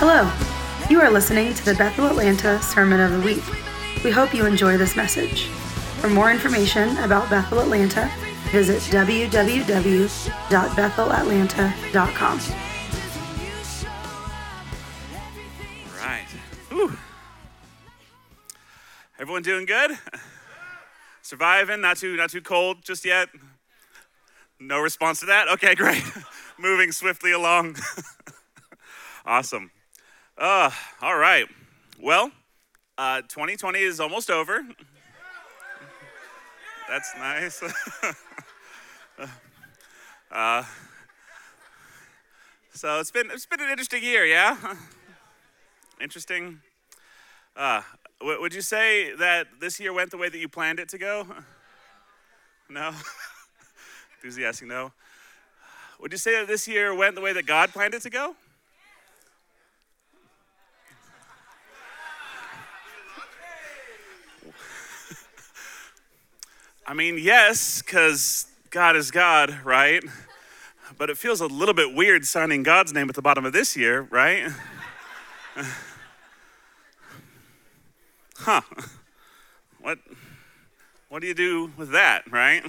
Hello. You are listening to the Bethel Atlanta Sermon of the Week. We hope you enjoy this message. For more information about Bethel Atlanta, visit www.bethelatlanta.com. Right. Whew. Everyone doing good? Surviving? Not too not too cold just yet? No response to that? Okay, great. Moving swiftly along. awesome. Uh, all right. Well, uh, 2020 is almost over. That's nice. uh, so it's been it's been an interesting year, yeah. Interesting. Uh, w- would you say that this year went the way that you planned it to go? No. Enthusiastic, no. Would you say that this year went the way that God planned it to go? I mean, yes, because God is God, right? But it feels a little bit weird signing God's name at the bottom of this year, right? Huh. What what do you do with that, right?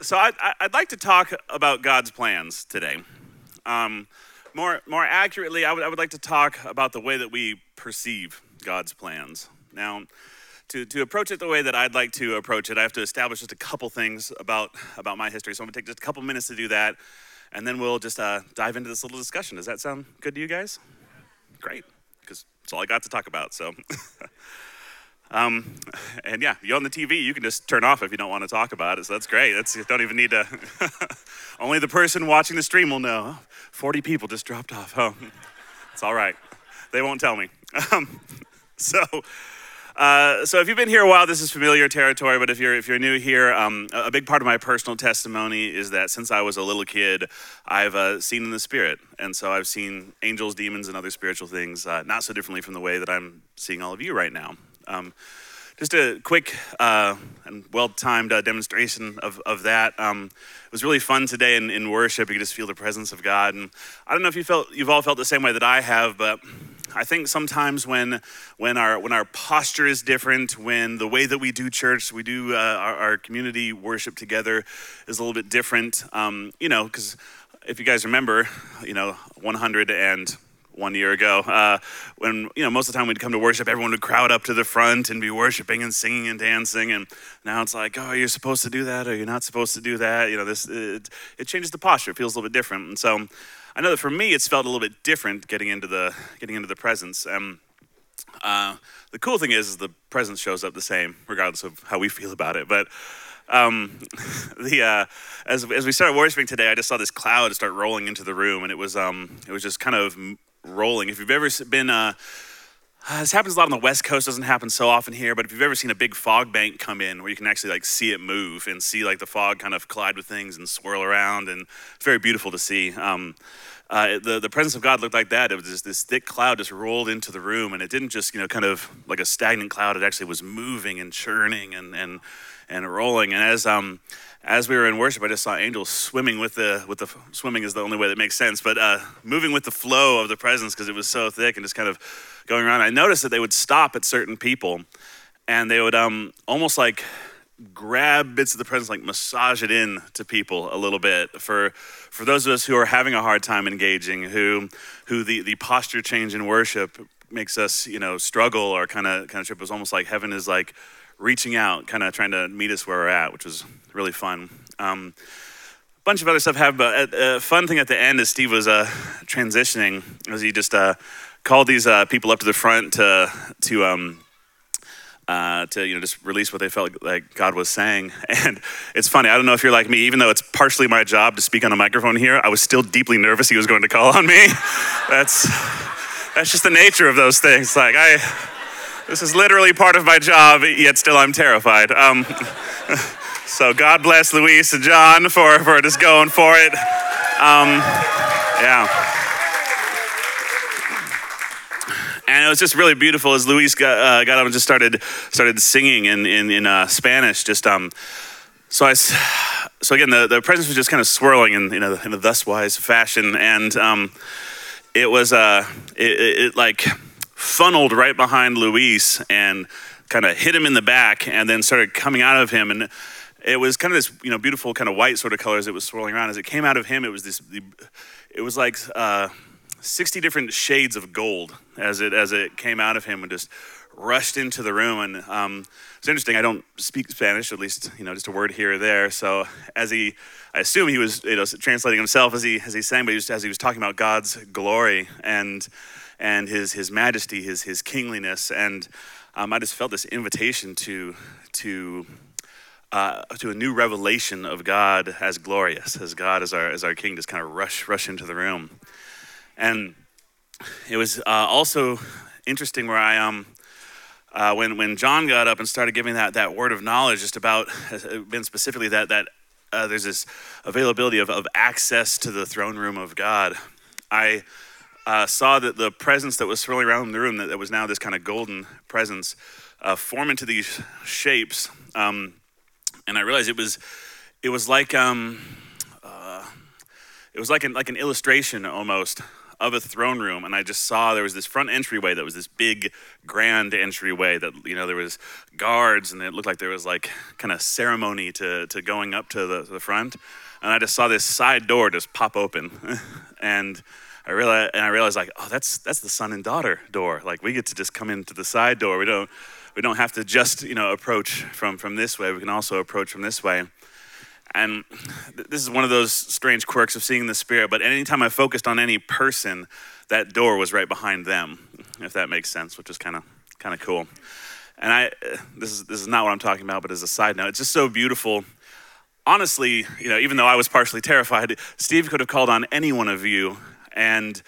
so I, would like to talk about God's plans today. Um, more, more accurately, I would, I would like to talk about the way that we perceive God's plans. Now, to, to approach it the way that I'd like to approach it, I have to establish just a couple things about, about my history. So I'm going to take just a couple minutes to do that, and then we'll just uh, dive into this little discussion. Does that sound good to you guys? Great, because it's all I got to talk about. So, um, and yeah, you on the TV, you can just turn off if you don't want to talk about it. So that's great. That's you don't even need to. Only the person watching the stream will know. 40 people just dropped off. Oh, it's all right. They won't tell me. Um, so. Uh, so if you've been here a while, this is familiar territory. But if you're if you're new here, um, a big part of my personal testimony is that since I was a little kid, I've uh, seen in the spirit, and so I've seen angels, demons, and other spiritual things, uh, not so differently from the way that I'm seeing all of you right now. Um, just a quick uh, and well-timed uh, demonstration of, of that. Um, it was really fun today in, in worship. You could just feel the presence of God, and I don't know if you felt you've all felt the same way that I have, but I think sometimes when when our when our posture is different, when the way that we do church, we do uh, our, our, community worship together is a little bit different. Um, you know, because if you guys remember, you know, 100 and one year ago uh, when you know most of the time we'd come to worship everyone would crowd up to the front and be worshiping and singing and dancing and now it's like oh you're supposed to do that or you're not supposed to do that you know this it, it changes the posture it feels a little bit different and so I know that for me, it's felt a little bit different getting into the getting into the presence. Um, uh, the cool thing is, is, the presence shows up the same, regardless of how we feel about it. But um, the uh, as as we started worshiping today, I just saw this cloud start rolling into the room, and it was um, it was just kind of rolling. If you've ever been uh, uh, this happens a lot on the West Coast. Doesn't happen so often here, but if you've ever seen a big fog bank come in, where you can actually like see it move and see like the fog kind of collide with things and swirl around, and it's very beautiful to see. Um, uh, the, the presence of God looked like that. It was just this thick cloud just rolled into the room, and it didn't just, you know, kind of like a stagnant cloud. It actually was moving and churning and, and, and rolling. And as, um, as we were in worship, I just saw angels swimming with the, with the, swimming is the only way that makes sense, but uh, moving with the flow of the presence because it was so thick and just kind of going around. I noticed that they would stop at certain people and they would um, almost like grab bits of the presence, like massage it in to people a little bit. For for those of us who are having a hard time engaging, who who the, the posture change in worship makes us, you know, struggle or kind of kind of trip. It was almost like heaven is like reaching out, kind of trying to meet us where we're at, which was really fun. Um, a bunch of other stuff happened, but a, a fun thing at the end is Steve was uh, transitioning, as he just uh, called these uh, people up to the front to to um, uh, to you know just release what they felt like God was saying. And it's funny. I don't know if you're like me. Even though it's partially my job to speak on a microphone here, I was still deeply nervous he was going to call on me. that's that's just the nature of those things. Like I, this is literally part of my job. Yet still, I'm terrified. Um, so God bless Luis and John for for just going for it. Um, yeah. and it was just really beautiful as Luis got, uh, got up and just started started singing in in, in uh, Spanish. Just um, so I so again, the, the presence was just kind of swirling in in a thus wise fashion, and um, it was uh, it, it, it like funneled right behind Luis and kind of hit him in the back, and then started coming out of him, and it was kind of this you know beautiful kind of white sort of colors it was swirling around. As it came out of him, it was this it was like uh, 60 different shades of gold as it as it came out of him and just rushed into the room. And um, it's interesting. I don't speak Spanish, at least you know, just a word here or there. So as he, I assume he was you know translating himself as he as he sang, but he was, as he was talking about God's glory and and his his majesty, his his kingliness, and um, I just felt this invitation to to. Uh, to a new revelation of God as glorious, as God as our as our King, just kind of rush rush into the room, and it was uh, also interesting where I um uh, when when John got up and started giving that that word of knowledge, just about been specifically that that uh, there's this availability of, of access to the throne room of God. I uh, saw that the presence that was swirling around the room, that, that was now this kind of golden presence, uh, form into these shapes, um, and I realized it was it was like um, uh, it was like an like an illustration almost of a throne room, and I just saw there was this front entryway that was this big, grand entryway that you know there was guards, and it looked like there was like kind of ceremony to to going up to the, to the front, and I just saw this side door just pop open, and. I realized, and I realized, like, oh, that's that's the son and daughter door. Like, we get to just come into the side door. We don't, we don't have to just, you know, approach from from this way. We can also approach from this way. And this is one of those strange quirks of seeing the Spirit, but anytime I focused on any person, that door was right behind them, if that makes sense, which is kind of kind of cool. And I, this is this is not what I'm talking about, but as a side note, it's just so beautiful. Honestly, you know, even though I was partially terrified, Steve could have called on any one of you, and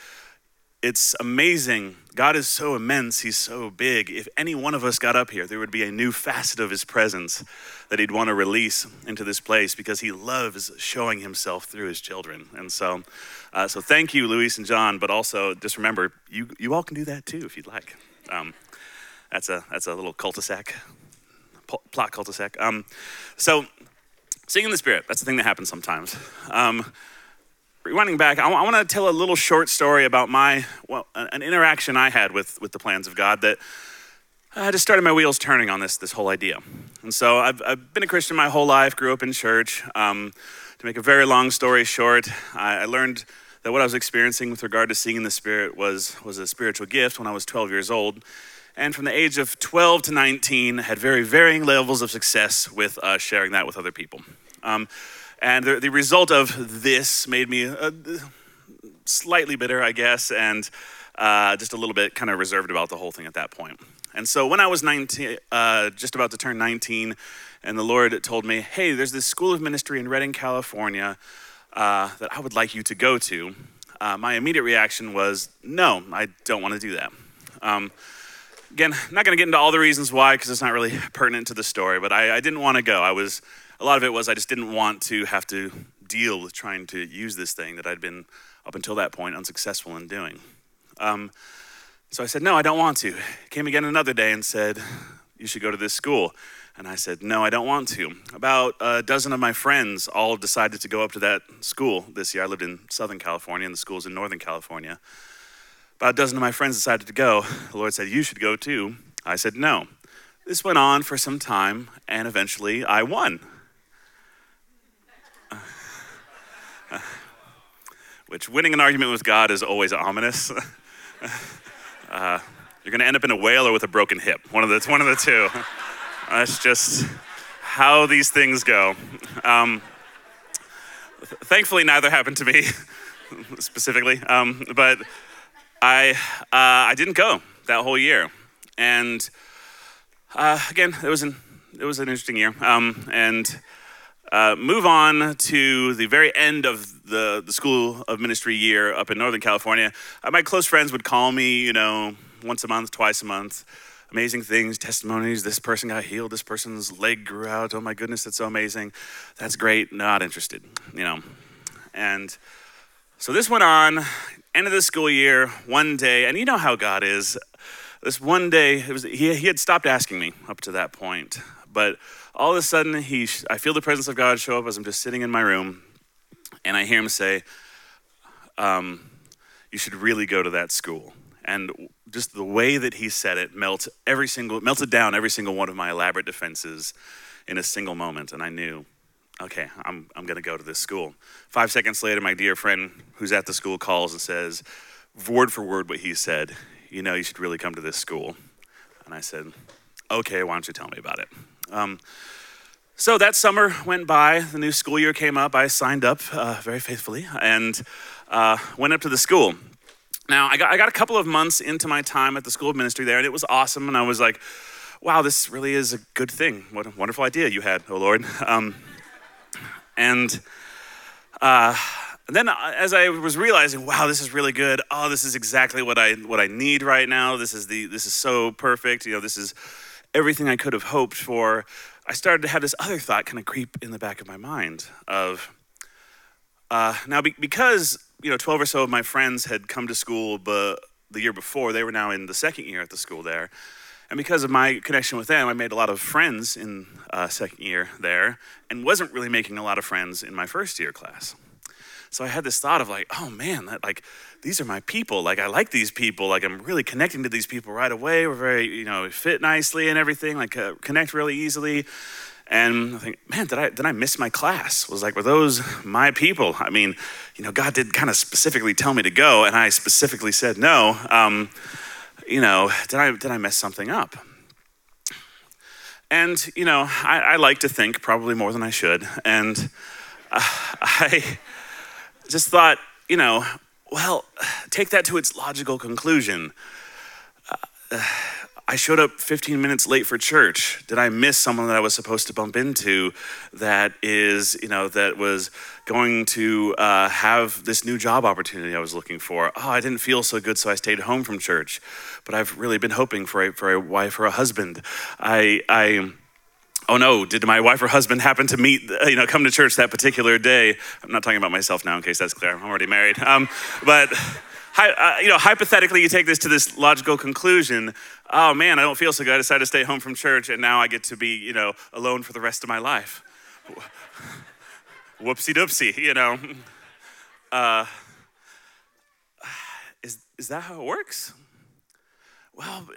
it's amazing God is so immense, He's so big. If any one of us got up here, there would be a new facet of His presence that He'd want to release into this place because He loves showing Himself through His children. And so, uh, so thank you, Luis and John. But also, just remember, you you all can do that too if you'd like. Um, that's a that's a little cul-de-sac, plot cul-de-sac. Um, so, singing the Spirit. That's the thing that happens sometimes. Um, rewinding back, I, w- I want to tell a little short story about my well, an interaction I had with with the plans of God that I just started my wheels turning on this this whole idea. And so I've, I've been a Christian my whole life, grew up in church. Um, to make a very long story short, I, I learned that what I was experiencing with regard to seeing in the Spirit was was a spiritual gift when I was 12 years old. And from the age of 12 to 19, had very varying levels of success with uh, sharing that with other people. Um, and the, the result of this made me uh, slightly bitter, I guess, and uh, just a little bit kind of reserved about the whole thing at that point. And so when I was 19, uh, just about to turn 19, and the Lord told me, hey, there's this school of ministry in Redding, California uh, that I would like you to go to. Uh, my immediate reaction was, no, I don't want to do that. Um, again, not going to get into all the reasons why because it's not really pertinent to the story, but I, I didn't want to go. I was a lot of it was I just didn't want to have to deal with trying to use this thing that I'd been up until that point unsuccessful in doing. Um, so I said, No, I don't want to. Came again another day and said, You should go to this school. And I said, No, I don't want to. About a dozen of my friends all decided to go up to that school this year. I lived in Southern California, and the school's in Northern California. About a dozen of my friends decided to go. The Lord said, You should go too. I said, No. This went on for some time, and eventually I won. which winning an argument with God is always ominous. uh, you're going to end up in a whale or with a broken hip. One of the, one of the two. That's just how these things go. Um, thankfully, neither happened to me specifically, um, but I, uh, I didn't go that whole year. And uh, again, it was, an, it was an interesting year. Um, and uh, move on to the very end of the, the School of Ministry year up in Northern California. Uh, my close friends would call me, you know, once a month, twice a month. Amazing things, testimonies. This person got healed. This person's leg grew out. Oh my goodness, that's so amazing. That's great. Not interested, you know. And so this went on. End of the school year, one day, and you know how God is. This one day, it was, he, he had stopped asking me up to that point But all of a sudden, he, I feel the presence of God show up as I'm just sitting in my room, and I hear him say, um, "You should really go to that school." And just the way that he said it melted every single melted down every single one of my elaborate defenses in a single moment, and I knew, okay, I'm I'm going to go to this school. Five seconds later, my dear friend who's at the school calls and says, word for word, what he said. You know, you should really come to this school. And I said, okay, why don't you tell me about it? Um, so that summer went by, the new school year came up. I signed up uh, very faithfully and uh, went up to the school. Now, I got, I got a couple of months into my time at the school of ministry there, and it was awesome. And I was like, wow, this really is a good thing. What a wonderful idea you had, oh Lord. Um, and uh, then uh, as I was realizing, wow, this is really good. Oh, this is exactly what I what I need right now. This is the this is so perfect. You know, this is everything I could have hoped for. I started to have this other thought kind of creep in the back of my mind of uh, now be, because you know 12 or so of my friends had come to school but the year before they were now in the second year at the school there and because of my connection with them i made a lot of friends in uh, second year there and wasn't really making a lot of friends in my first year class so i had this thought of like oh man that like these are my people like i like these people like i'm really connecting to these people right away we're very you know fit nicely and everything like uh, connect really easily and I think, man, did I did I miss my class? Was like, were those my people? I mean, you know, God did kind of specifically tell me to go, and I specifically said no. Um, you know, did I did I mess something up? And you know, I, I like to think probably more than I should, and uh, I just thought, you know, well, take that to its logical conclusion. Uh, I showed up 15 minutes late for church. Did I miss someone that I was supposed to bump into that is, you know, that was going to uh, have this new job opportunity I was looking for? Oh, I didn't feel so good, so I stayed home from church. But I've really been hoping for a, for a wife or a husband. I, I, oh no, did my wife or husband happen to meet, you know, come to church that particular day? I'm not talking about myself now, in case that's clear. I'm already married. Um, but uh, you know, hypothetically, you take this to this logical conclusion. Oh man, I don't feel so good. I decided to stay home from church, and now I get to be, you know, alone for the rest of my life. Whoopsie doopsie, you know. Uh, is is that how it works? Well,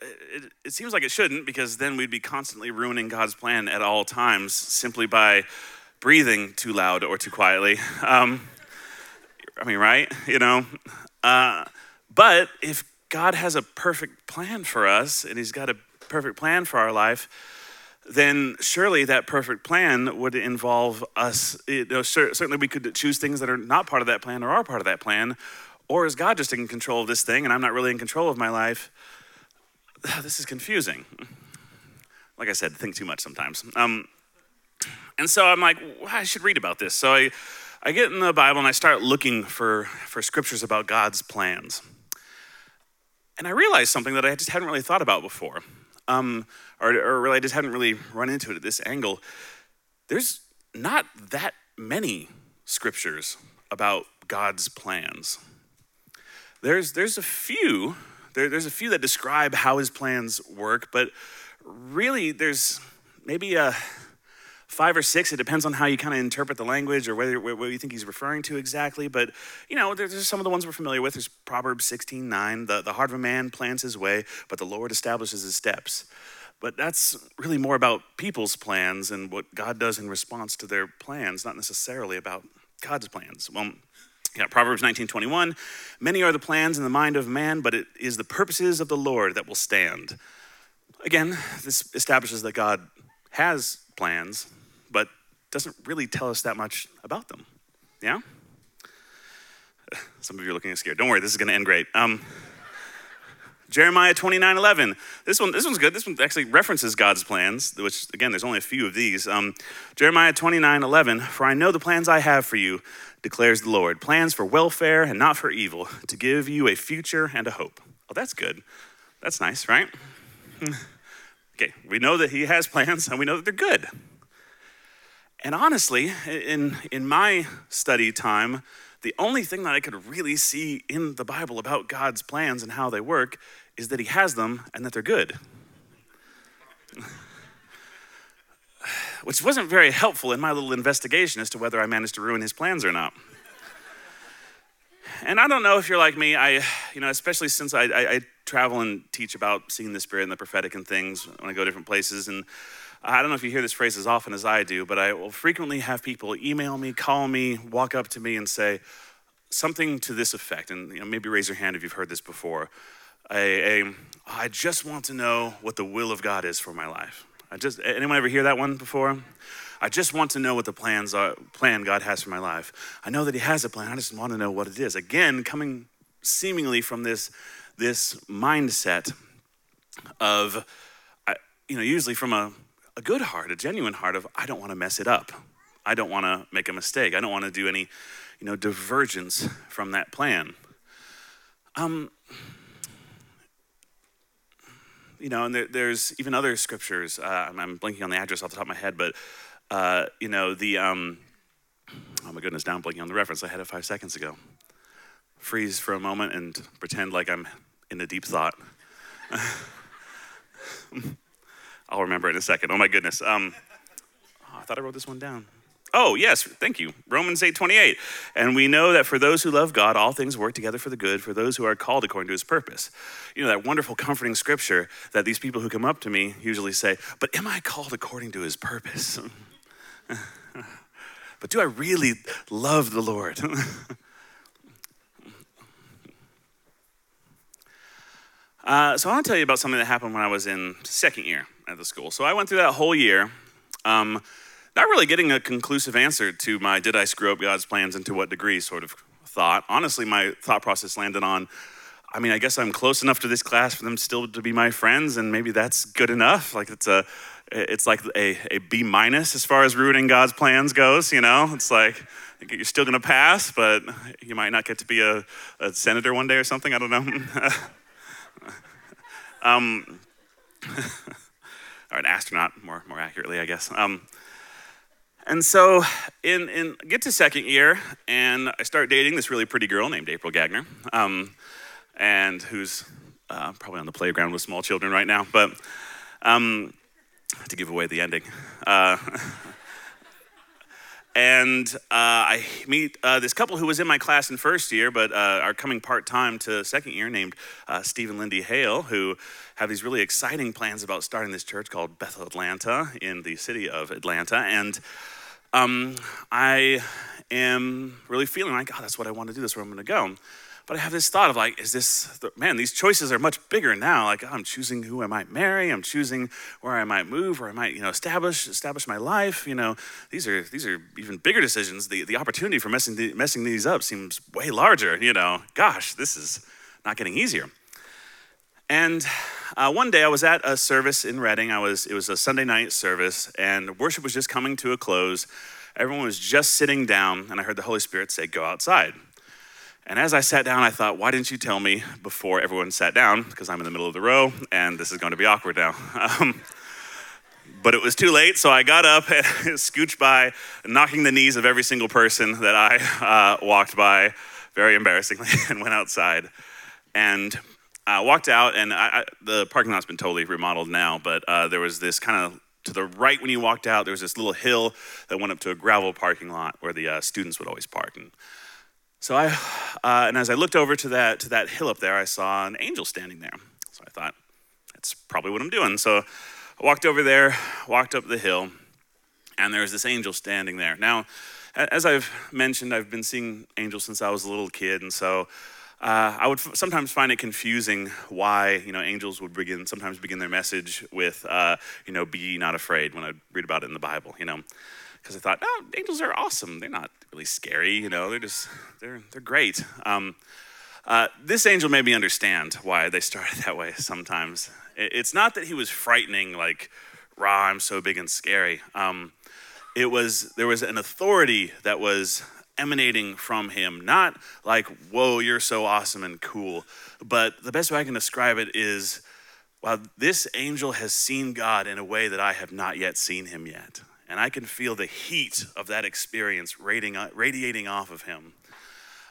it, it seems like it shouldn't, because then we'd be constantly ruining God's plan at all times simply by breathing too loud or too quietly. Um, I mean, right? You know? Uh, but if God has a perfect plan for us and He's got a perfect plan for our life, then surely that perfect plan would involve us. You know, certainly, we could choose things that are not part of that plan or are part of that plan. Or is God just in control of this thing and I'm not really in control of my life? This is confusing. Like I said, think too much sometimes. Um, and so I'm like, well, I should read about this. So I I get in the Bible and I start looking for, for scriptures about God's plans. And I realized something that I just hadn't really thought about before, um, or, or really I just hadn't really run into it at this angle. There's not that many scriptures about God's plans. There's, there's a few, there, there's a few that describe how his plans work, but really there's maybe a five or six. It depends on how you kind of interpret the language or whether what you think he's referring to exactly. But you know, there's some of the ones we're familiar with. There's Proverbs 16, 9. The, the heart of a man plans his way, but the Lord establishes his steps. But that's really more about people's plans and what God does in response to their plans, not necessarily about God's plans. Well, yeah, Proverbs 19:21, many are the plans in the mind of man, but it is the purposes of the Lord that will stand. Again, this establishes that God has plans, but doesn't really tell us that much about them. Yeah? Some of you are looking scared. Don't worry, this is going to end great. Um, Jeremiah 29 11. This, one, this one's good. This one actually references God's plans, which, again, there's only a few of these. Um, Jeremiah 29 11. For I know the plans I have for you, declares the Lord plans for welfare and not for evil, to give you a future and a hope. Oh, that's good. That's nice, right? okay, we know that He has plans and we know that they're good. And honestly, in, in my study time, the only thing that I could really see in the Bible about God's plans and how they work is that He has them and that they're good. which wasn't very helpful in my little investigation as to whether I managed to ruin his plans or not. And I don't know if you're like me. I, you know, especially since I, I, I travel and teach about seeing the Spirit and the prophetic and things when I go different places. And I don't know if you hear this phrase as often as I do, but I will frequently have people email me, call me, walk up to me, and say something to this effect. And you know, maybe raise your hand if you've heard this before. I just want to know what the will of God is for my life. I just anyone ever hear that one before? I just want to know what the plans are, plan God has for my life. I know that He has a plan. I just want to know what it is. Again, coming seemingly from this this mindset of, you know, usually from a, a good heart, a genuine heart of I don't want to mess it up. I don't want to make a mistake. I don't want to do any, you know, divergence from that plan. Um, you know, and there, there's even other scriptures. Uh, I'm, I'm, blinking on the address off the top of my head, but uh, you know, the um, oh my goodness, now I'm blinking on the reference. I had it five seconds ago. Freeze for a moment and pretend like I'm in a deep thought. I'll remember in a second. Oh my goodness. Um, oh, I thought I wrote this one down. Oh, yes, thank you. Romans 8 28. And we know that for those who love God, all things work together for the good, for those who are called according to his purpose. You know, that wonderful, comforting scripture that these people who come up to me usually say, But am I called according to his purpose? but do I really love the Lord? uh, so I want to tell you about something that happened when I was in second year at the school. So I went through that whole year. Um, not really getting a conclusive answer to my did I screw up God's plans and to what degree sort of thought. Honestly, my thought process landed on I mean, I guess I'm close enough to this class for them still to be my friends, and maybe that's good enough. Like it's a, it's like a, a B minus as far as ruining God's plans goes. You know, it's like you're still to pass, but you might not get to be a, a senator one day or something. I don't know. um, or an astronaut, more more accurately, I guess. Um, and so, in, in get to second year, and I start dating this really pretty girl named April Gagner, um, and who's uh, probably on the playground with small children right now. But um, to give away the ending. Uh, and uh, I meet uh, this couple who was in my class in first year, but uh, are coming part time to second year, named uh, Steve and Lindy Hale, who have these really exciting plans about starting this church called Bethel Atlanta in the city of Atlanta. And um, I am really feeling like, oh, that's what I want to do. That's where I'm going to go. But I have this thought of like, is this, man, these choices are much bigger now. Like, oh, I'm choosing who I might marry. I'm choosing where I might move, where I might, you know, establish, establish my life. You know, these are, these are even bigger decisions. The, the opportunity for messing, the, messing these up seems way larger. You know, gosh, this is not getting easier. And uh, one day I was at a service in Redding. I was, it was a Sunday night service, and worship was just coming to a close. Everyone was just sitting down, and I heard the Holy Spirit say, Go outside. And as I sat down, I thought, why didn't you tell me before everyone sat down? Because I'm in the middle of the row, and this is going to be awkward now. Um, but it was too late, so I got up and scooched by, knocking the knees of every single person that I uh, walked by, very embarrassingly, and went outside. And I walked out, and I, I, the parking lot's been totally remodeled now, but uh, there was this kind of to the right when you walked out, there was this little hill that went up to a gravel parking lot where the uh, students would always park. And so I, uh, and as I looked over to that to that hill up there, I saw an angel standing there. So I thought, that's probably what I'm doing. So I walked over there, walked up the hill, and there was this angel standing there. Now, as I've mentioned, I've been seeing angels since I was a little kid, and so uh, I would f- sometimes find it confusing why you know angels would begin sometimes begin their message with uh, you know be not afraid when I read about it in the Bible you know because I thought oh angels are awesome they're not really scary you know they're just they're they're great. Um, uh, this angel made me understand why they started that way sometimes. It's not that he was frightening like rah I'm so big and scary. Um, it was there was an authority that was emanating from him. Not like, whoa, you're so awesome and cool. But the best way I can describe it is, wow, this angel has seen God in a way that I have not yet seen him yet. And I can feel the heat of that experience radiating off of him.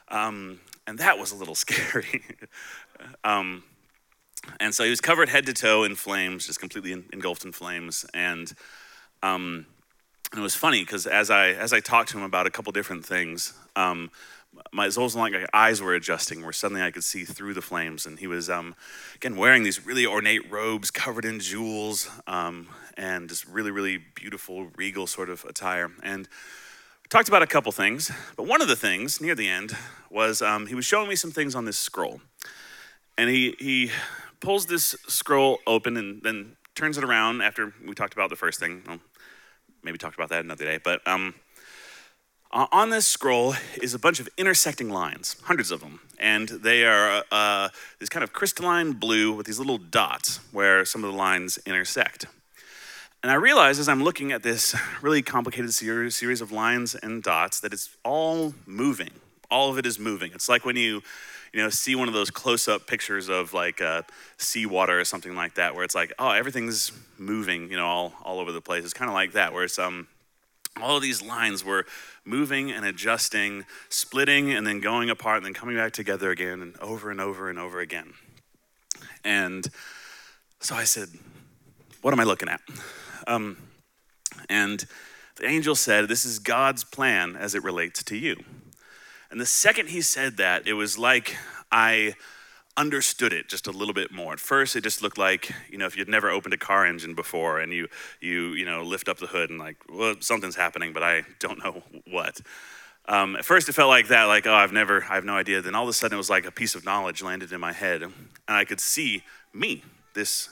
Um, and that was a little scary. um, and so he was covered head to toe in flames, just completely engulfed in flames. And um, And it was funny because as I as I talked to him about a couple different things, um, my it was like my eyes were adjusting, where suddenly I could see through the flames. And he was um, again wearing these really ornate robes covered in jewels um, and this really really beautiful regal sort of attire. And talked about a couple things, but one of the things near the end was um, he was showing me some things on this scroll, and he he pulls this scroll open and then turns it around after we talked about the first thing. Well, maybe talked about that another day, but um, on this scroll is a bunch of intersecting lines, hundreds of them, and they are uh, this kind of crystalline blue with these little dots where some of the lines intersect. And I realize as I'm looking at this really complicated series of lines and dots that it's all moving. All of it is moving. It's like when you you know, see one of those close-up pictures of like uh, seawater or something like that, where it's like, oh, everything's moving, you know, all, all over the place. It's kind of like that, where it's um, all of these lines were moving and adjusting, splitting, and then going apart, and then coming back together again, and over and over and over again. And so I said, "What am I looking at?" Um, and the angel said, "This is God's plan as it relates to you." And the second he said that, it was like I understood it just a little bit more. At first, it just looked like you know if you'd never opened a car engine before, and you you you know lift up the hood and like well something's happening, but I don't know what. Um, at first, it felt like that, like oh I've never I have no idea. Then all of a sudden, it was like a piece of knowledge landed in my head, and I could see me, this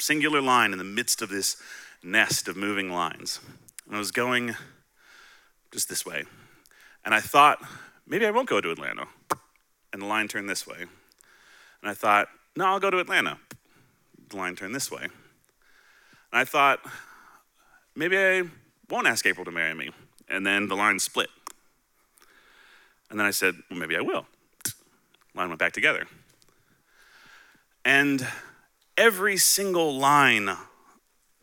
singular line in the midst of this nest of moving lines, and I was going just this way, and I thought maybe I won't go to Atlanta. And the line turned this way. And I thought, no, I'll go to Atlanta. The line turned this way. And I thought, maybe I won't ask April to marry me. And then the line split. And then I said, well, maybe I will. Line went back together. And every single line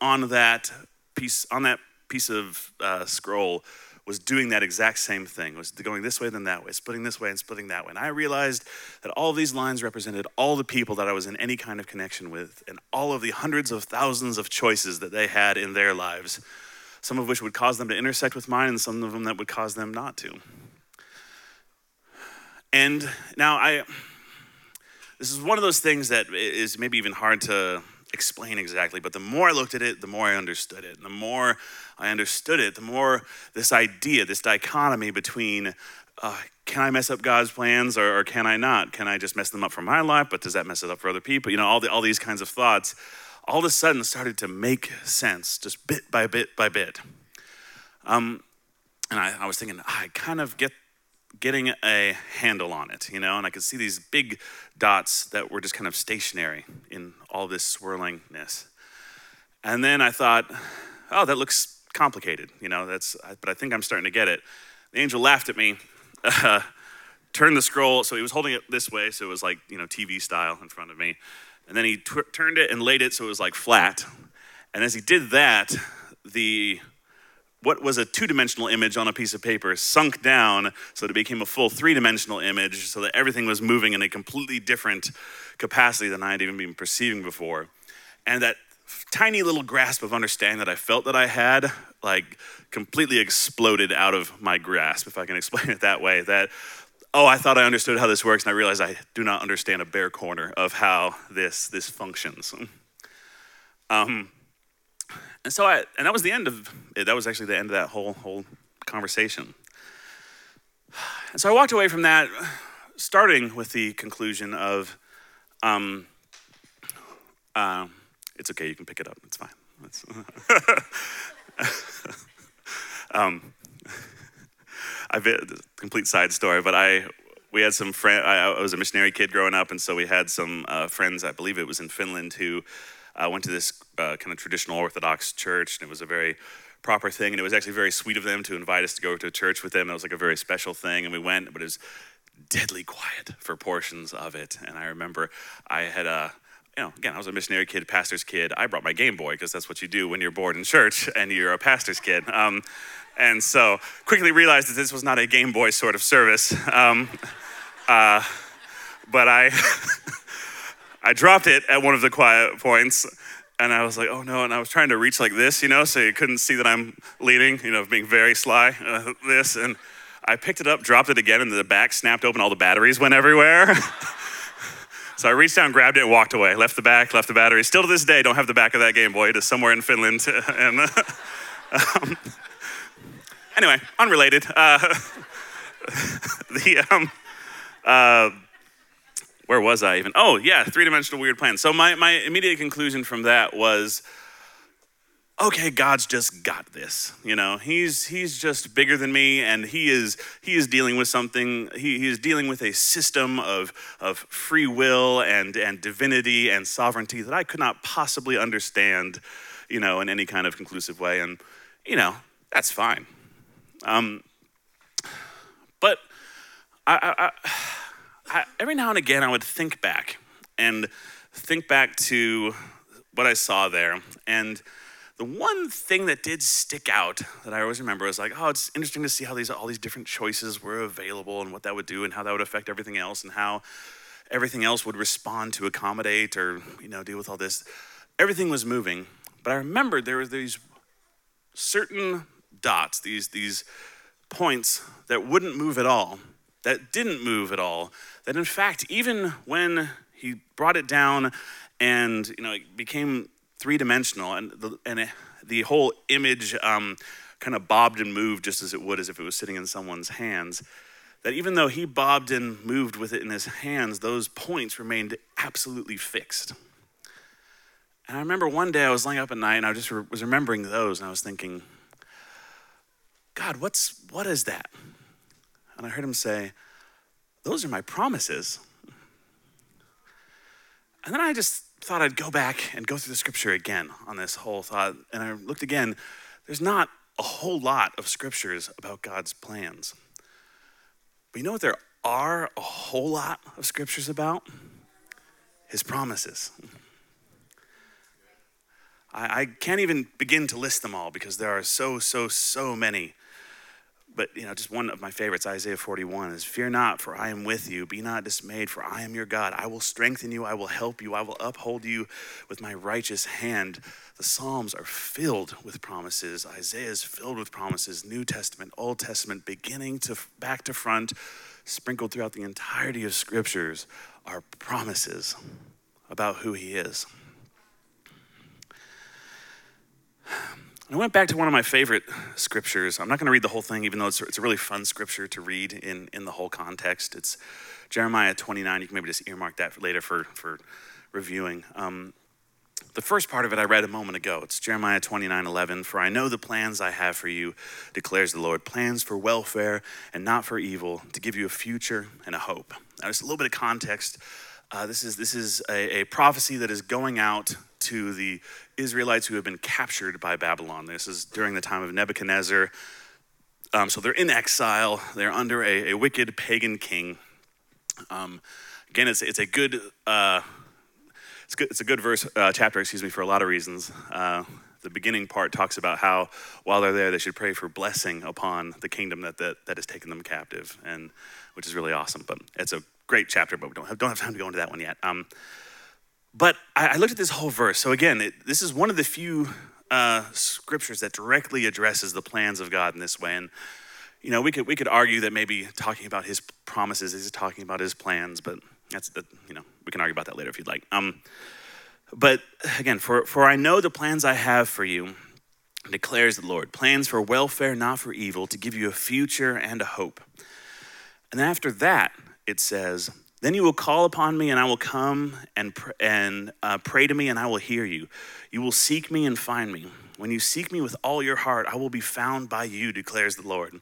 on that piece, on that piece of uh, scroll was doing that exact same thing, was going this way, then that way, splitting this way and splitting that way. And I realized that all of these lines represented all the people that I was in any kind of connection with and all of the hundreds of thousands of choices that they had in their lives, some of which would cause them to intersect with mine and some of them that would cause them not to. And now I, this is one of those things that is maybe even hard to explain exactly, but the more I looked at it, the more I understood it. And the more I understood it, the more this idea, this dichotomy between uh, can I mess up God's plans or, or, can I not? Can I just mess them up for my life, but does that mess it up for other people? You know, all, the, all these kinds of thoughts all of a sudden started to make sense just bit by bit by bit. Um, and I, I was thinking, I kind of get getting a handle on it, you know, and I could see these big dots that were just kind of stationary in all this swirlingness. And then I thought, oh, that looks complicated, you know, that's, but I think I'm starting to get it. The angel laughed at me, uh, turned the scroll, so he was holding it this way, so it was like, you know, TV style in front of me. And then he tw- turned it and laid it so it was like flat. And as he did that, the what was a two dimensional image on a piece of paper sunk down so that it became a full three dimensional image so that everything was moving in a completely different capacity than I had even been perceiving before. And that tiny little grasp of understanding that I felt that I had, like, completely exploded out of my grasp, if I can explain it that way. That, oh, I thought I understood how this works, and I realized I do not understand a bare corner of how this, this functions. Um, and so I, and that was the end of it. That was actually the end of that whole, whole conversation. And so I walked away from that, starting with the conclusion of, um, uh, it's okay, you can pick it up, it's fine. It's um, I've a complete side story, but I we had some friend. I, I, was a missionary kid growing up, and so we had some uh, friends. I believe it was in Finland who I went to this uh, kind of traditional Orthodox church, and it was a very proper thing. And it was actually very sweet of them to invite us to go to church with them. It was like a very special thing, and we went, but it was deadly quiet for portions of it. And I remember I had a uh, you know, again, I was a missionary kid, pastor's kid. I brought my Game Boy because that's what you do when you're bored in church and you're a pastor's kid. Um, and so quickly realized that this was not a Game Boy sort of service. Um, uh, but I I dropped it at one of the quiet points, and I was like, oh no. And I was trying to reach like this, you know, so you couldn't see that I'm leaning, you know, being very sly, uh, this. And I picked it up, dropped it again, and the back snapped open. All the batteries went everywhere. so I reached down, grabbed it, and walked away. Left the back, left the battery. Still to this day, don't have the back of that Game Boy. It is somewhere in Finland. and um, anyway, unrelated. Uh, the um, uh, where was I even? Oh, yeah, three dimensional weird plan. So, my, my immediate conclusion from that was okay god's just got this you know he's he's just bigger than me and he is he is dealing with something he, he is dealing with a system of of free will and and divinity and sovereignty that i could not possibly understand you know in any kind of conclusive way and you know that's fine um, but I, I, I, every now and again i would think back and think back to what i saw there and the one thing that did stick out that I always remember was like, oh, it's interesting to see how these all these different choices were available and what that would do and how that would affect everything else and how everything else would respond to accommodate or you know deal with all this. Everything was moving, but I remembered there were these certain dots, these these points that wouldn't move at all, that didn't move at all. That in fact, even when he brought it down and you know it became three dimensional, and the, and it, the whole image um, kind of bobbed and moved just as it would as if it was sitting in someone's hands. That even though he bobbed and moved with it in his hands, those points remained absolutely fixed. And I remember one day I was laying up at night and I just re- was remembering those, and I was thinking, God, what's what is that? And I heard him say, Those are my promises. And then I just thought I'd go back and go through the scripture again on this whole thought. And I looked again. There's not a whole lot of scriptures about God's plans. But you know what there are a whole lot of scriptures about? His promises. I, I can't even begin to list them all because there are so, so, so many but you know, just one of my favorites, Isaiah 41, is Fear not, for I am with you. Be not dismayed, for I am your God. I will strengthen you, I will help you, I will uphold you with my righteous hand. The Psalms are filled with promises. Isaiah is filled with promises. New Testament, Old Testament, beginning to back to front, sprinkled throughout the entirety of scriptures are promises about who he is. I went back to one of my favorite scriptures. I'm not going to read the whole thing, even though it's, a really fun scripture to read in, in the whole context. It's Jeremiah 29. You can maybe just earmark that later for, for reviewing. Um, the first part of it I read a moment ago. It's Jeremiah 29 11. For I know the plans I have for you, declares the Lord plans for welfare and not for evil, to give you a future and a hope. Now, just a little bit of context. Uh, this is, this is a, a prophecy that is going out to the Israelites who have been captured by Babylon. This is during the time of Nebuchadnezzar. Um, so they're in exile, they're under a, a wicked pagan king. Um, again, it's, it's a good. Uh, it's, good, it's a good verse, uh, chapter, excuse me, for a lot of reasons. Uh, the beginning part talks about how while they're there, they should pray for blessing upon the kingdom that, that, that has taken them captive, and which is really awesome. But it's a great chapter, but we don't have, don't have time to go into that one yet. Um, but I, I looked at this whole verse. So again, it, this is one of the few uh, scriptures that directly addresses the plans of God in this way. And you know, we could we could argue that maybe talking about His promises is talking about His plans, but that's you know we can argue about that later if you'd like. Um, but again, for for I know the plans I have for you, declares the Lord, plans for welfare, not for evil, to give you a future and a hope. And after that, it says, then you will call upon me, and I will come and, pr- and uh, pray to me, and I will hear you. You will seek me and find me. When you seek me with all your heart, I will be found by you, declares the Lord.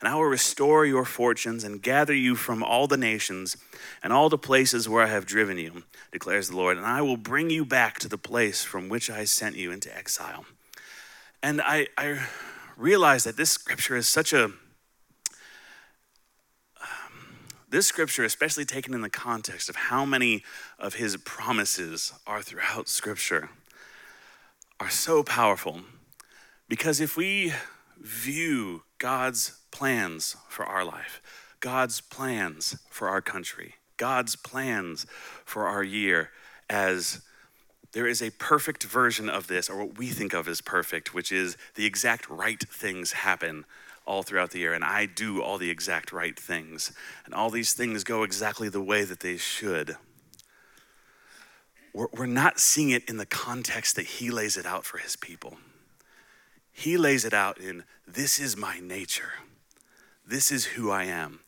And I will restore your fortunes and gather you from all the nations and all the places where I have driven you, declares the Lord. And I will bring you back to the place from which I sent you into exile. And I, I realize that this scripture is such a this scripture, especially taken in the context of how many of his promises are throughout scripture, are so powerful. Because if we view God's plans for our life, God's plans for our country, God's plans for our year as there is a perfect version of this, or what we think of as perfect, which is the exact right things happen all throughout the year, and I do all the exact right things, and all these things go exactly the way that they should. We're, we're not seeing it in the context that He lays it out for His people. He lays it out in this is my nature, this is who I am.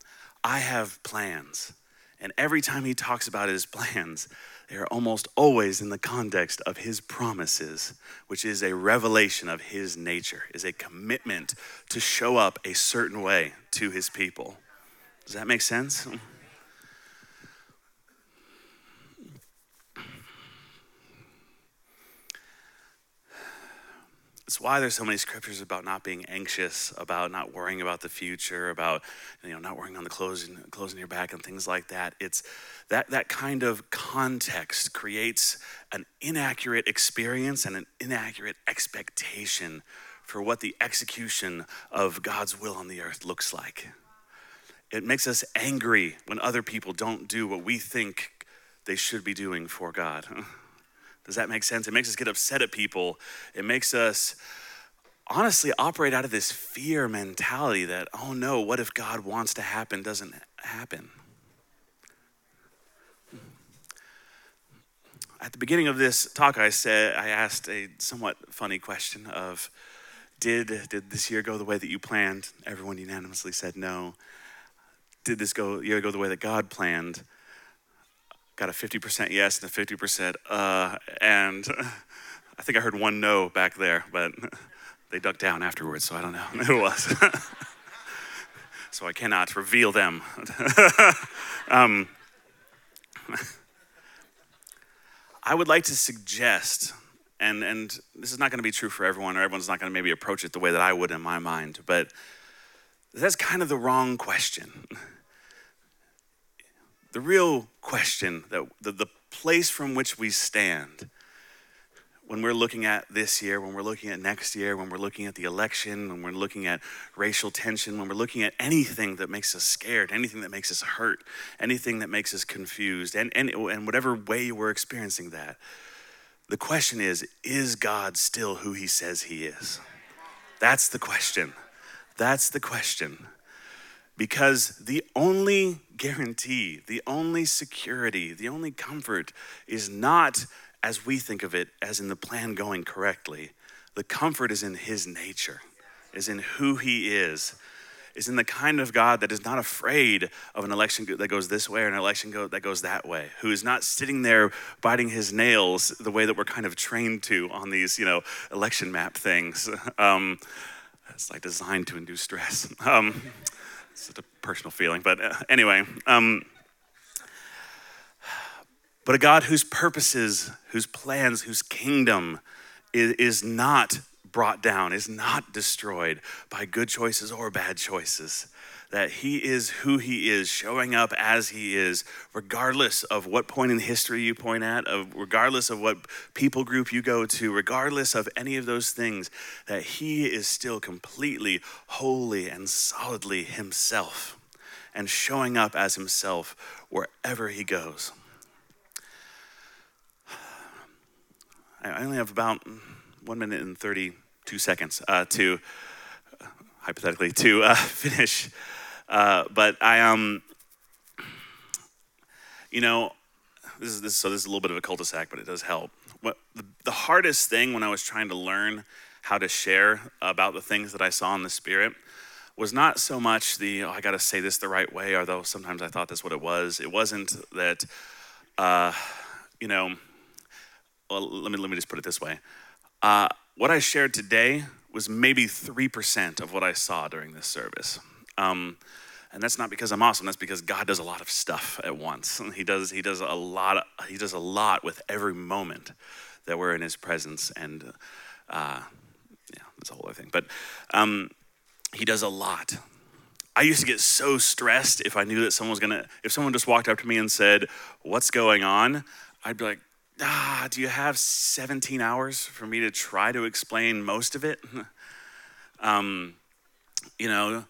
I have plans. And every time he talks about his plans, they are almost always in the context of his promises, which is a revelation of his nature, is a commitment to show up a certain way to his people. Does that make sense? It's why there's so many scriptures about not being anxious, about not worrying about the future, about you know not worrying on the clothes closing your back and things like that. It's that that kind of context creates an inaccurate experience and an inaccurate expectation for what the execution of God's will on the earth looks like. It makes us angry when other people don't do what we think they should be doing for God. Does that make sense? It makes us get upset at people. It makes us honestly operate out of this fear mentality that, oh no, what if God wants to happen doesn't happen? At the beginning of this talk, I said I asked a somewhat funny question of, did did this year go the way that you planned? Everyone unanimously said no. Did this go year go the way that God planned? Got a 50% yes and a 50% uh, and I think I heard one no back there, but they ducked down afterwards, so I don't know who it was. so I cannot reveal them. um, I would like to suggest, and, and this is not going to be true for everyone, or everyone's not going to maybe approach it the way that I would in my mind, but that's kind of the wrong question the real question, that the, the place from which we stand when we're looking at this year, when we're looking at next year, when we're looking at the election, when we're looking at racial tension, when we're looking at anything that makes us scared, anything that makes us hurt, anything that makes us confused, and, and, and whatever way we're experiencing that, the question is is God still who he says he is? That's the question. That's the question. Because the only guarantee, the only security, the only comfort is not as we think of it, as in the plan going correctly. The comfort is in his nature, is in who he is, is in the kind of God that is not afraid of an election that goes this way or an election that goes that way, who is not sitting there biting his nails the way that we're kind of trained to on these, you know, election map things. Um, it's like designed to induce stress. Um, it's a personal feeling, but uh, anyway. Um, but a God whose purposes, whose plans, whose kingdom is, is not brought down, is not destroyed by good choices or bad choices that he is who he is, showing up as he is, regardless of what point in history you point at, of regardless of what people group you go to, regardless of any of those things, that he is still completely holy and solidly himself and showing up as himself wherever he goes. I only have about one minute and 32 seconds uh, to, hypothetically, to uh, finish uh, but I um, you know, this is this so this is a little bit of a cul-de-sac, but it does help. What the, the hardest thing when I was trying to learn how to share about the things that I saw in the spirit was not so much the oh, I got to say this the right way, although sometimes I thought that's what it was. It wasn't that, uh, you know. Well, let me let me just put it this way. Uh, what I shared today was maybe three percent of what I saw during this service. Um, and that's not because I'm awesome. That's because God does a lot of stuff at once. He does. He does a lot. He does a lot with every moment that we're in His presence, and uh, yeah, that's a whole other thing. But um, He does a lot. I used to get so stressed if I knew that someone was gonna. If someone just walked up to me and said, "What's going on?" I'd be like, "Ah, do you have 17 hours for me to try to explain most of it?" um, you know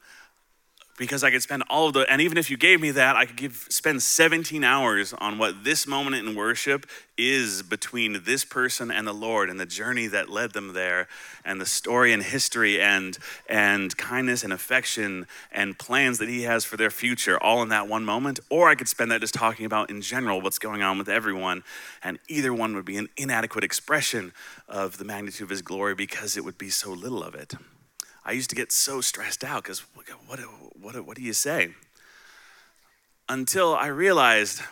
because I could spend all of the, and even if you gave me that, I could give, spend 17 hours on what this moment in worship is between this person and the Lord and the journey that led them there and the story and history and, and kindness and affection and plans that He has for their future all in that one moment. Or I could spend that just talking about in general what's going on with everyone. And either one would be an inadequate expression of the magnitude of His glory because it would be so little of it. I used to get so stressed out because what, what, what, do you say? Until I realized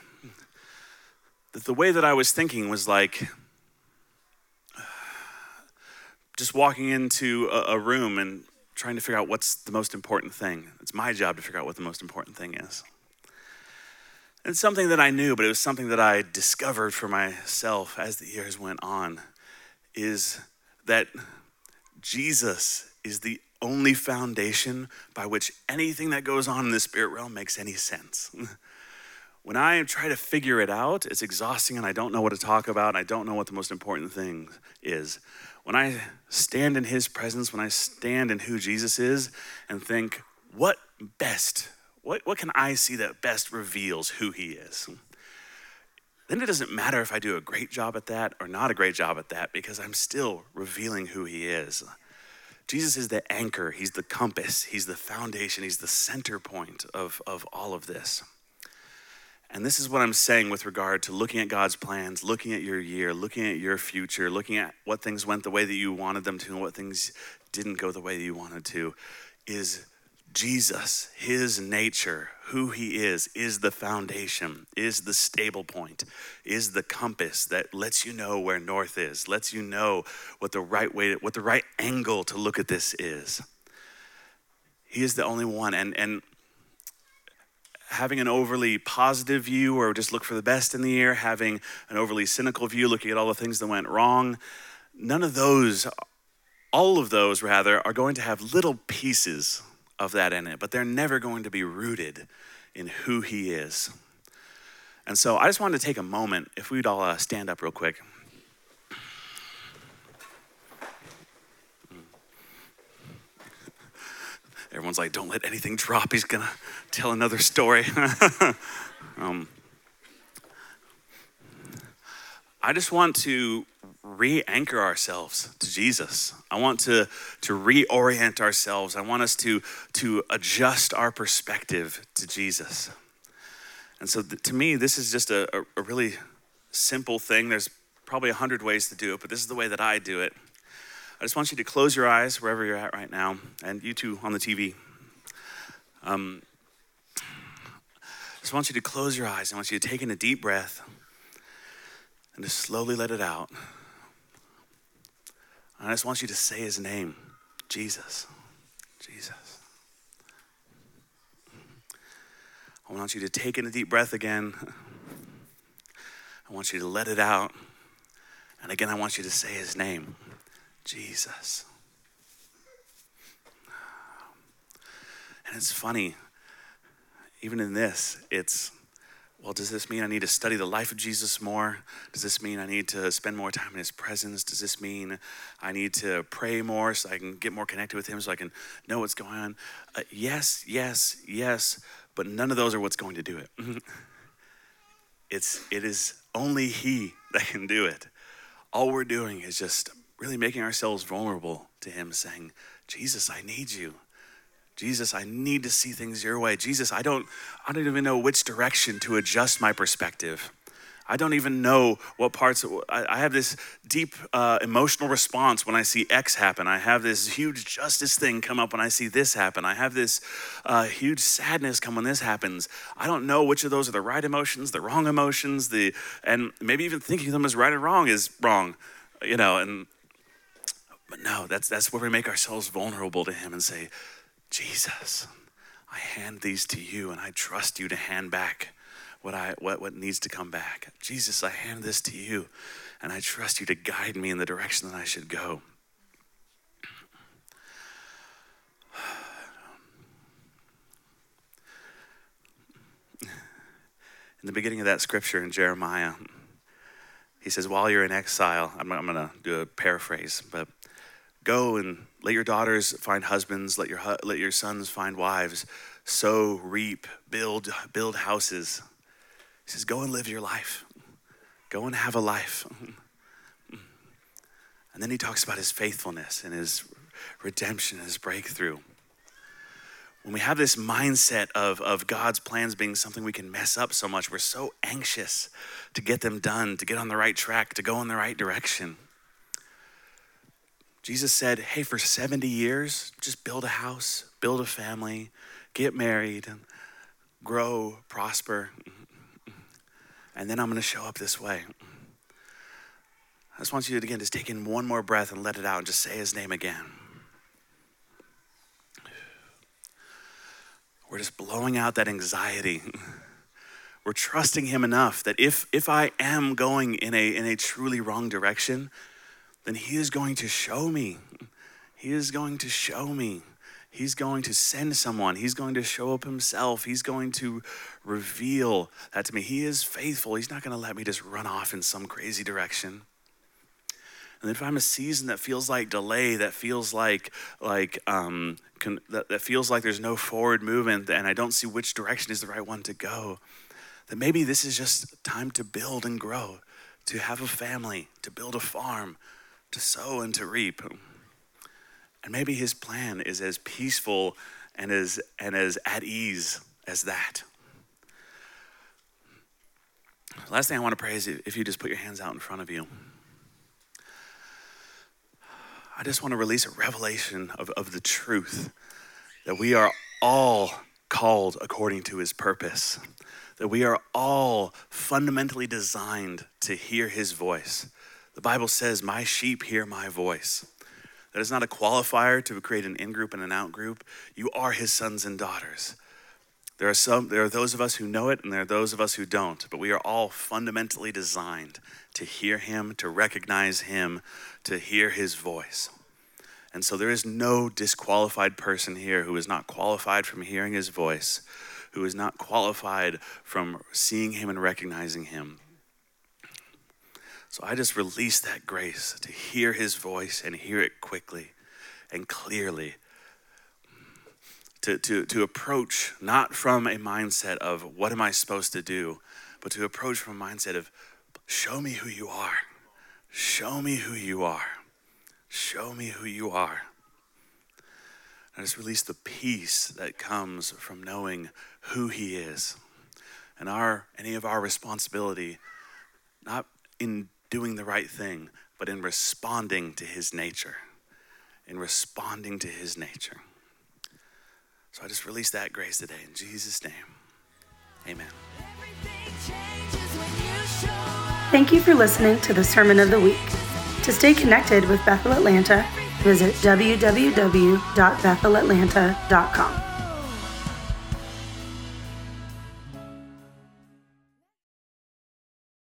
that the way that I was thinking was like just walking into a, a room and trying to figure out what's the most important thing. It's my job to figure out what the most important thing is. It's something that I knew, but it was something that I discovered for myself as the years went on is that Jesus is the only foundation by which anything that goes on in the spirit realm makes any sense. when I try to figure it out, it's exhausting and I don't know what to talk about. and I don't know what the most important thing is. When I stand in his presence, when I stand in who Jesus is and think, what best, what, what can I see that best reveals who he is? Then it doesn't matter if I do a great job at that or not a great job at that because I'm still revealing who he is. Jesus is the anchor, He's the compass, He's the foundation, He's the center point of, of all of this. And this is what I'm saying with regard to looking at God's plans, looking at your year, looking at your future, looking at what things went the way that you wanted them to and what things didn't go the way that you wanted to, is Jesus, his nature, who he is, is the foundation, is the stable point, is the compass that lets you know where north is, lets you know what the right way, what the right angle to look at this is. He is the only one. And, and having an overly positive view or just look for the best in the year, having an overly cynical view, looking at all the things that went wrong, none of those, all of those rather, are going to have little pieces of that in it, but they're never going to be rooted in who He is. And so I just wanted to take a moment, if we'd all uh, stand up real quick. Everyone's like, don't let anything drop. He's going to tell another story. um, I just want to re anchor ourselves to Jesus. I want to, to reorient ourselves. I want us to, to adjust our perspective to Jesus. And so, th- to me, this is just a, a, really simple thing. There's probably a hundred ways to do it, but this is the way that I do it. I just want you to close your eyes wherever you're at right now, and you too on the TV. Um, I just want you to close your eyes. I want you to take in a deep breath and to slowly let it out. I just want you to say his name Jesus. Jesus. I want you to take in a deep breath again. I want you to let it out. And again, I want you to say his name Jesus. And it's funny, even in this, it's well, does this mean I need to study the life of Jesus more? Does this mean I need to spend more time in his presence? Does this mean I need to pray more so I can get more connected with him so I can know what's going on? Uh, yes, yes, yes, but none of those are what's going to do it. it's it is only he that can do it. All we're doing is just really making ourselves vulnerable to him saying, "Jesus, I need you." Jesus, I need to see things your way. Jesus, I don't, I don't even know which direction to adjust my perspective. I don't even know what parts. I, have this deep uh, emotional response when I see X happen. I have this huge justice thing come up when I see this happen. I have this uh, huge sadness come when this happens. I don't know which of those are the right emotions, the wrong emotions, the and maybe even thinking of them as right or wrong is wrong, you know. And but no, that's that's where we make ourselves vulnerable to Him and say, Jesus, I hand these to you and I trust you to hand back what, I, what, what needs to come back. Jesus, I hand this to you and I trust you to guide me in the direction that I should go. In the beginning of that scripture in Jeremiah, he says, While you're in exile, I'm, I'm going to do a paraphrase, but go and let your daughters find husbands, let your, let your sons find wives, sow, reap, build, build houses. He says, go and live your life. Go and have a life. And then he talks about his faithfulness and his redemption, and his breakthrough. When we have this mindset of, of God's plans being something we can mess up so much, we're so anxious to get them done, to get on the right track, to go in the right direction. Jesus said, Hey, for 70 years, just build a house, build a family, get married, grow, prosper, and then I'm going to show up this way. I just want you to again just take in one more breath and let it out and just say his name again. We're just blowing out that anxiety. We're trusting him enough that if if I am going in a in a truly wrong direction, then he is going to show me. He is going to show me. He's going to send someone. He's going to show up himself. He's going to reveal that to me. He is faithful. He's not going to let me just run off in some crazy direction. And if I'm a season that feels like delay, that feels like like um, that, that feels like there's no forward movement, and I don't see which direction is the right one to go, then maybe this is just time to build and grow, to have a family, to build a farm, to sow and to reap. And maybe his plan is as peaceful and as and as at ease as that. Last thing I want to pray is if you just put your hands out in front of you. I just want to release a revelation of, of the truth that we are all called according to his purpose, that we are all fundamentally designed to hear his voice. The Bible says, My sheep hear my voice. That is not a qualifier to create an in group and an out group. You are his sons and daughters. There are some there are those of us who know it and there are those of us who don't, but we are all fundamentally designed to hear him, to recognize him, to hear his voice. And so there is no disqualified person here who is not qualified from hearing his voice, who is not qualified from seeing him and recognizing him. So I just release that grace to hear his voice and hear it quickly and clearly. To, to, to approach not from a mindset of what am I supposed to do, but to approach from a mindset of show me who you are. Show me who you are. Show me who you are. I just release the peace that comes from knowing who He is. And our any of our responsibility, not in doing the right thing, but in responding to His nature. In responding to His nature. So I just release that grace today in Jesus' name. Amen. Thank you for listening to the Sermon of the Week. To stay connected with Bethel Atlanta, visit www.bethelatlanta.com.